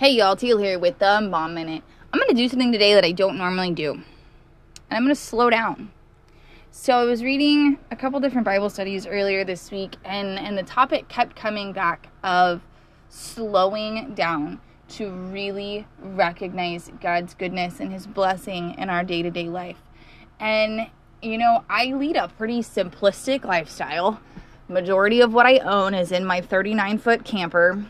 Hey y'all, Teal here with the Mom Minute. I'm gonna do something today that I don't normally do, and I'm gonna slow down. So I was reading a couple different Bible studies earlier this week, and and the topic kept coming back of slowing down to really recognize God's goodness and His blessing in our day to day life. And you know, I lead a pretty simplistic lifestyle. Majority of what I own is in my 39 foot camper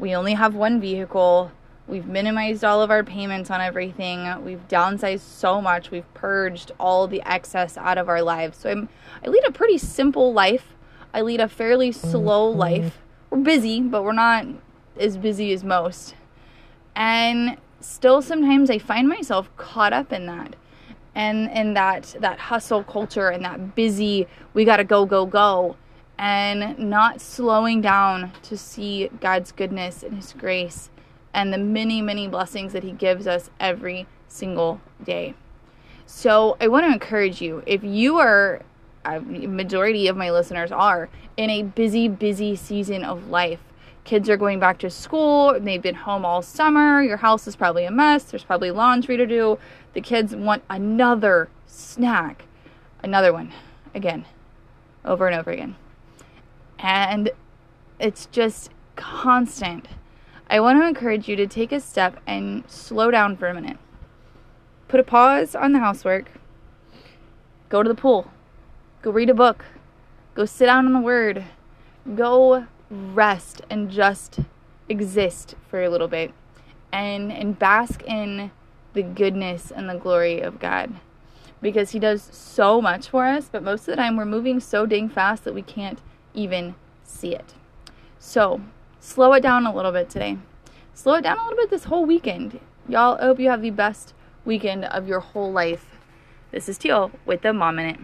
we only have one vehicle. We've minimized all of our payments on everything. We've downsized so much. We've purged all the excess out of our lives. So I'm I lead a pretty simple life. I lead a fairly slow life. We're busy, but we're not as busy as most. And still sometimes I find myself caught up in that. And in that that hustle culture and that busy we got to go go go and not slowing down to see God's goodness and His grace and the many, many blessings that He gives us every single day. So I want to encourage you if you are, a majority of my listeners are, in a busy, busy season of life. Kids are going back to school, they've been home all summer, your house is probably a mess, there's probably laundry to do. The kids want another snack, another one, again, over and over again and it's just constant. I want to encourage you to take a step and slow down for a minute. Put a pause on the housework. Go to the pool. Go read a book. Go sit down on the word. Go rest and just exist for a little bit and and bask in the goodness and the glory of God because he does so much for us but most of the time we're moving so dang fast that we can't even see it. So, slow it down a little bit today. Slow it down a little bit this whole weekend. Y'all, I hope you have the best weekend of your whole life. This is Teal with the Mom Minute.